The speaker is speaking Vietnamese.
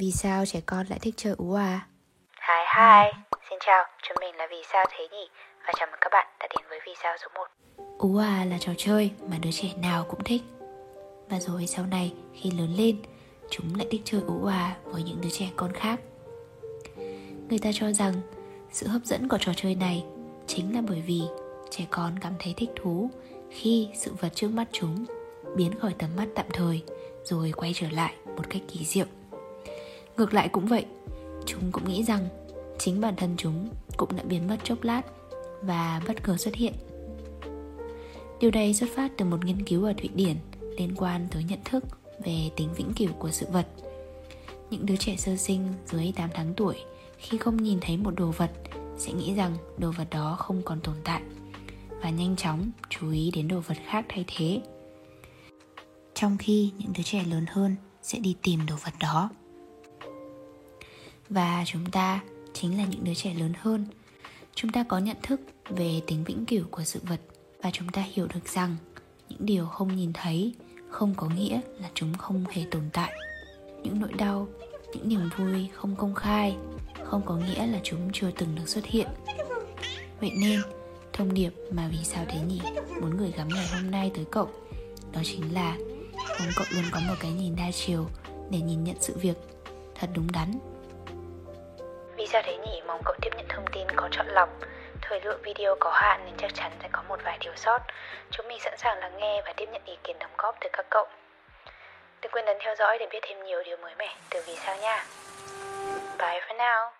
Vì sao trẻ con lại thích chơi ú à? Hi hi, xin chào, chúng mình là Vì sao thế nhỉ? Và chào mừng các bạn đã đến với Vì sao số 1 Ú à là trò chơi mà đứa trẻ nào cũng thích. Và rồi sau này khi lớn lên Chúng lại thích chơi ú à với những đứa trẻ con khác. Người ta cho rằng sự hấp dẫn của trò chơi này chính là bởi vì trẻ con cảm thấy thích thú khi sự vật trước mắt chúng biến khỏi tầm mắt tạm thời rồi quay trở lại một cách kỳ diệu ngược lại cũng vậy, chúng cũng nghĩ rằng chính bản thân chúng cũng đã biến mất chốc lát và bất ngờ xuất hiện. Điều này xuất phát từ một nghiên cứu ở thụy điển liên quan tới nhận thức về tính vĩnh cửu của sự vật. Những đứa trẻ sơ sinh dưới 8 tháng tuổi khi không nhìn thấy một đồ vật sẽ nghĩ rằng đồ vật đó không còn tồn tại và nhanh chóng chú ý đến đồ vật khác thay thế. Trong khi những đứa trẻ lớn hơn sẽ đi tìm đồ vật đó và chúng ta chính là những đứa trẻ lớn hơn. Chúng ta có nhận thức về tính vĩnh cửu của sự vật và chúng ta hiểu được rằng những điều không nhìn thấy, không có nghĩa là chúng không hề tồn tại. Những nỗi đau, những niềm vui không công khai, không có nghĩa là chúng chưa từng được xuất hiện. Vậy nên, thông điệp mà vì sao thế nhỉ muốn gửi gắm ngày hôm nay tới cậu, đó chính là mong cậu luôn có một cái nhìn đa chiều để nhìn nhận sự việc thật đúng đắn. Vì sao thế nhỉ? Mong cậu tiếp nhận thông tin có chọn lọc. Thời lượng video có hạn nên chắc chắn sẽ có một vài điều sót. Chúng mình sẵn sàng lắng nghe và tiếp nhận ý kiến đóng góp từ các cậu. Đừng quên ấn theo dõi để biết thêm nhiều điều mới mẻ từ Vì sao nha. Bye for now.